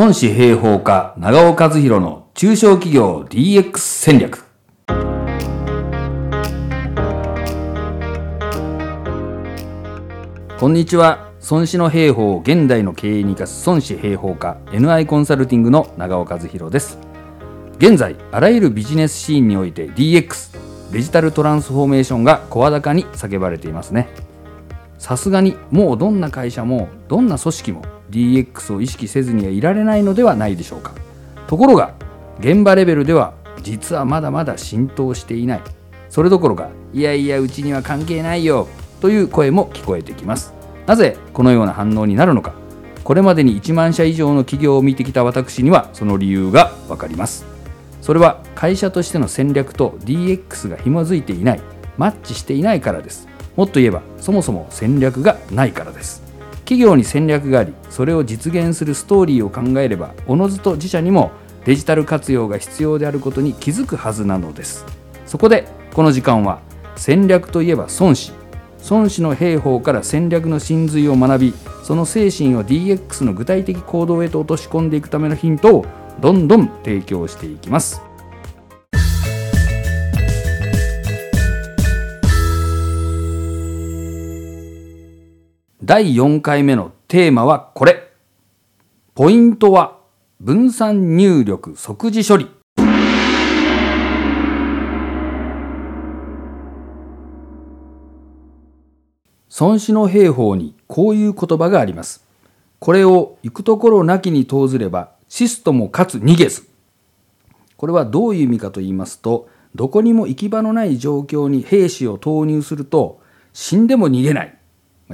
孫子平方家長尾和弘の中小企業 DX 戦略。こんにちは。孫子の兵法を現代の経営に生かす孫子兵法家 NI コンサルティングの長尾和弘です。現在あらゆるビジネスシーンにおいて DX デジタルトランスフォーメーションが声高に叫ばれていますね。さすがにもうどんな会社もどんな組織も DX を意識せずにはいられないのではないでしょうか。ところが現場レベルでは実はまだまだ浸透していない。それどころかいやいやうちには関係ないよ。という声も聞こえてきます。なぜこのような反応になるのか。これまでに1万社以上の企業を見てきた私にはその理由が分かります。それは会社としての戦略と DX が紐づいていない。マッチしていないからです。もっと言えばそもそも戦略がないからです。企業に戦略がありそれを実現するストーリーを考えればおのずと自社にもデジタル活用が必要であることに気づくはずなのです。そこでこの時間は戦略といえば孫子。孫子の兵法から戦略の真髄を学びその精神を DX の具体的行動へと落とし込んでいくためのヒントをどんどん提供していきます。第4回目のテーマはこれ。ポイントは分散入力即時処理。孫子の兵法にこういう言葉があります。これを行くところなきに通ずればシストもかつ逃げず。これはどういう意味かと言いますとどこにも行き場のない状況に兵士を投入すると死んでも逃げない。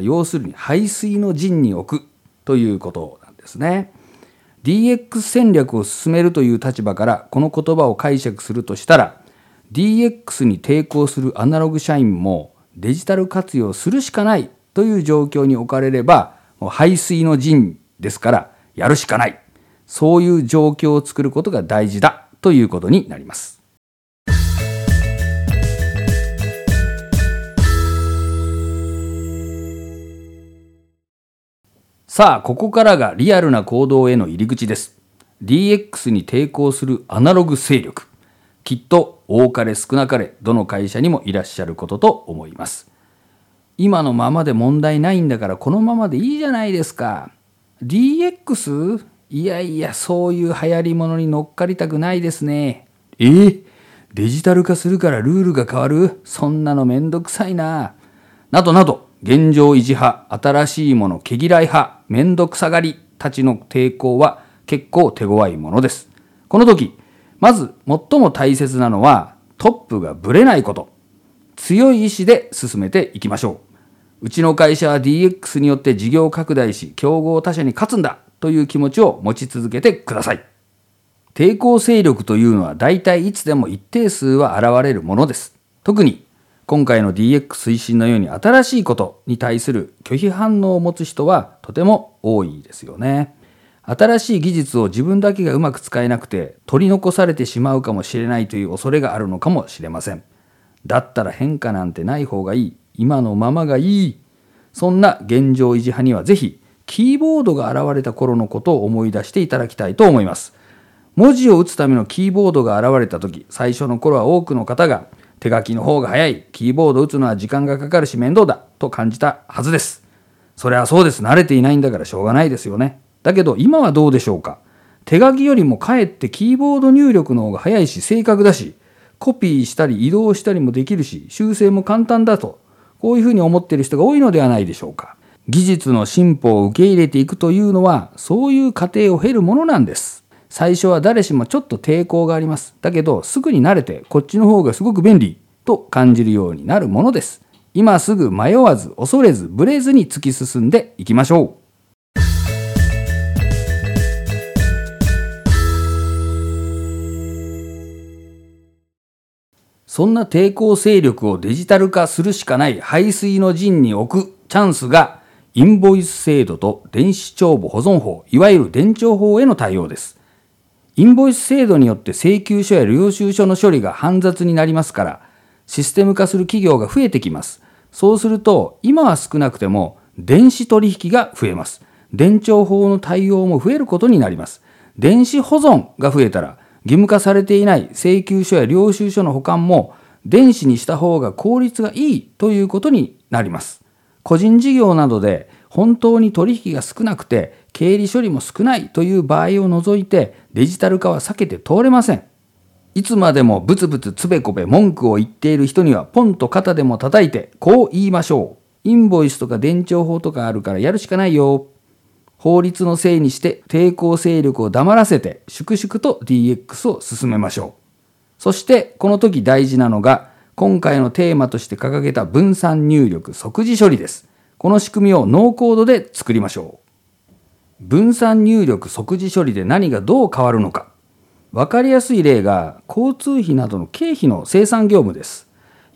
要するに排水の陣に置くということなんですね。DX 戦略を進めるという立場からこの言葉を解釈するとしたら DX に抵抗するアナログ社員もデジタル活用するしかないという状況に置かれればもう排水の陣ですからやるしかないそういう状況を作ることが大事だということになります。さあ、ここからがリアルな行動への入り口です。DX に抵抗するアナログ勢力。きっと多かれ少なかれどの会社にもいらっしゃることと思います。今のままで問題ないんだからこのままでいいじゃないですか。DX? いやいや、そういう流行り物に乗っかりたくないですね。え？ー、デジタル化するからルールが変わる？そんなのめんどくさいな。などなど、現状維持派、新しいもの毛嫌い派、めんどくさがりたちの抵抗は結構手強いものです。この時、まず最も大切なのはトップがぶれないこと。強い意志で進めていきましょう。うちの会社は DX によって事業拡大し、競合他社に勝つんだという気持ちを持ち続けてください。抵抗勢力というのは大体いつでも一定数は現れるものです。特に今回の DX 推進のように新しいことに対する拒否反応を持つ人はとても多いですよね。新しい技術を自分だけがうまく使えなくて取り残されてしまうかもしれないという恐れがあるのかもしれません。だったら変化なんてない方がいい。今のままがいい。そんな現状維持派にはぜひキーボードが現れた頃のことを思い出していただきたいと思います。文字を打つためのキーボードが現れた時、最初の頃は多くの方が手書きの方が早い、キーボード打つのは時間がかかるし面倒だと感じたはずです。それはそうです。慣れていないんだからしょうがないですよね。だけど今はどうでしょうか。手書きよりもかえってキーボード入力の方が早いし正確だし、コピーしたり移動したりもできるし、修正も簡単だと、こういうふうに思っている人が多いのではないでしょうか。技術の進歩を受け入れていくというのは、そういう過程を経るものなんです。最初は誰しもちょっと抵抗があります。だけど、すぐに慣れて、こっちの方がすごく便利と感じるようになるものです。今すぐ迷わず、恐れず、ブレずに突き進んでいきましょう。そんな抵抗勢力をデジタル化するしかない排水の陣に置くチャンスが、インボイス制度と電子帳簿保存法、いわゆる電帳法への対応です。インボイス制度によって請求書や領収書の処理が煩雑になりますから、システム化する企業が増えてきます。そうすると、今は少なくても電子取引が増えます。電帳法の対応も増えることになります。電子保存が増えたら義務化されていない請求書や領収書の保管も電子にした方が効率がいいということになります。個人事業などで本当に取引が少なくて経理処理も少ないという場合を除いてデジタル化は避けて通れません。いつまでもブツブツつべこべ文句を言っている人にはポンと肩でも叩いてこう言いましょう。インボイスとか伝承法とかあるからやるしかないよ。法律のせいにして抵抗勢力を黙らせて粛々と DX を進めましょう。そしてこの時大事なのが今回のテーマとして掲げた分散入力即時処理です。この仕組みをノーコードで作りましょう。分散入力即時処理で何がどう変わるのか。わかりやすい例が交通費などの経費の生産業務です。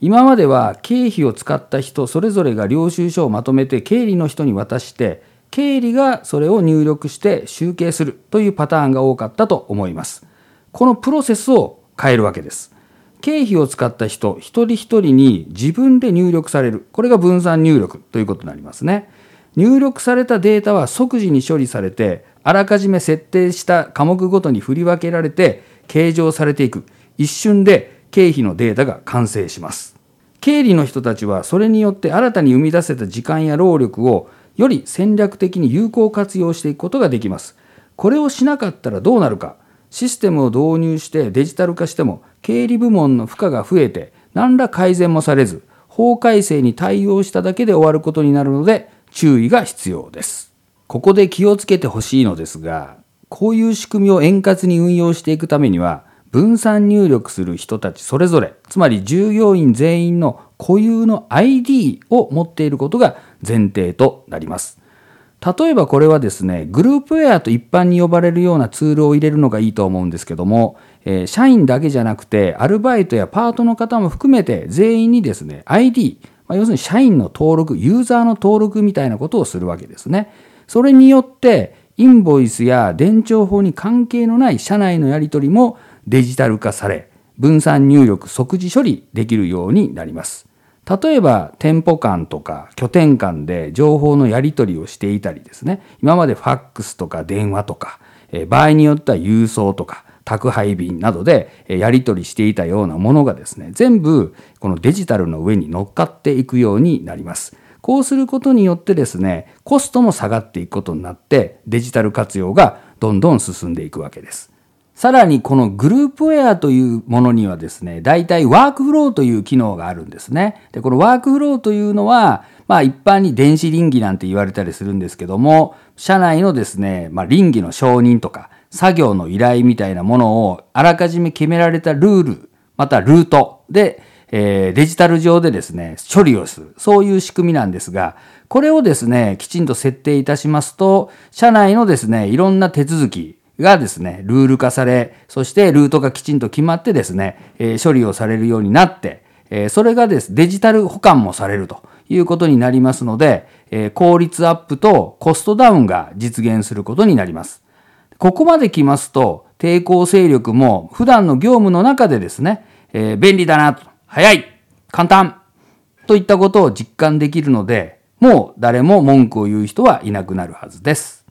今までは経費を使った人それぞれが領収書をまとめて経理の人に渡して経理がそれを入力して集計するというパターンが多かったと思います。このプロセスを変えるわけです。経費を使った人一人一人に自分で入力される。これが分散入力ということになりますね。入力されたデータは即時に処理されて、あらかじめ設定した科目ごとに振り分けられて、計上されていく。一瞬で経費のデータが完成します。経理の人たちはそれによって新たに生み出せた時間や労力をより戦略的に有効活用していくことができます。これをしなかったらどうなるか。システムを導入してデジタル化しても経理部門の負荷が増えて何ら改善もされず法改正に対応しただけで終わることになるので注意が必要です。ここで気をつけてほしいのですがこういう仕組みを円滑に運用していくためには分散入力する人たちそれぞれつまり従業員全員の固有の ID を持っていることが前提となります。例えばこれはですね、グループウェアと一般に呼ばれるようなツールを入れるのがいいと思うんですけども、えー、社員だけじゃなくて、アルバイトやパートの方も含めて全員にですね、ID、まあ、要するに社員の登録、ユーザーの登録みたいなことをするわけですね。それによって、インボイスや伝承法に関係のない社内のやり取りもデジタル化され、分散入力即時処理できるようになります。例えば店舗間とか拠点間で情報のやり取りをしていたりですね今までファックスとか電話とか、場合によっては郵送とか宅配便などでやり取りしていたようなものがですね全部このデジタルの上に乗っかっていくようになります。こうすることによってですねコストも下がっていくことになってデジタル活用がどんどん進んでいくわけです。さらにこのグループウェアというものにはですね、大体ワークフローという機能があるんですね。で、このワークフローというのは、まあ一般に電子倫理なんて言われたりするんですけども、社内のですね、まあ倫理の承認とか、作業の依頼みたいなものをあらかじめ決められたルール、またルートで、えー、デジタル上でですね、処理をする。そういう仕組みなんですが、これをですね、きちんと設定いたしますと、社内のですね、いろんな手続き、がですね、ルール化され、そしてルートがきちんと決まってですね、えー、処理をされるようになって、えー、それがですデジタル保管もされるということになりますので、えー、効率アップとコストダウンが実現することになります。ここまで来ますと、抵抗勢力も普段の業務の中でですね、えー、便利だな、早い、簡単といったことを実感できるので、もう誰も文句を言う人はいなくなるはずです。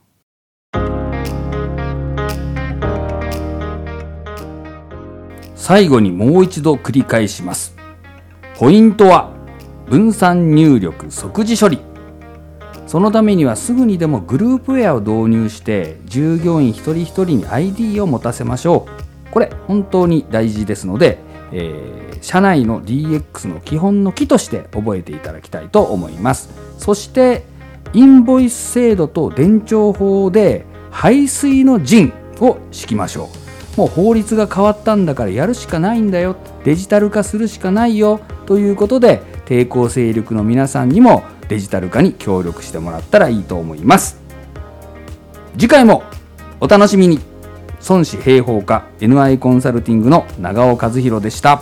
最後にもう一度繰り返します。ポイントは分散入力即時処理。そのためにはすぐにでもグループウェアを導入して従業員一人一人に ID を持たせましょう。これ本当に大事ですので、えー、社内の DX の基本の木として覚えていただきたいと思います。そしてインボイス制度と伝承法で排水の陣を敷きましょう。もう法律が変わったんだからやるしかないんだよデジタル化するしかないよということで抵抗勢力の皆さんにもデジタル化に協力してもらったらいいと思います次回もお楽しみに孫子平方家 NI コンサルティングの長尾和弘でした。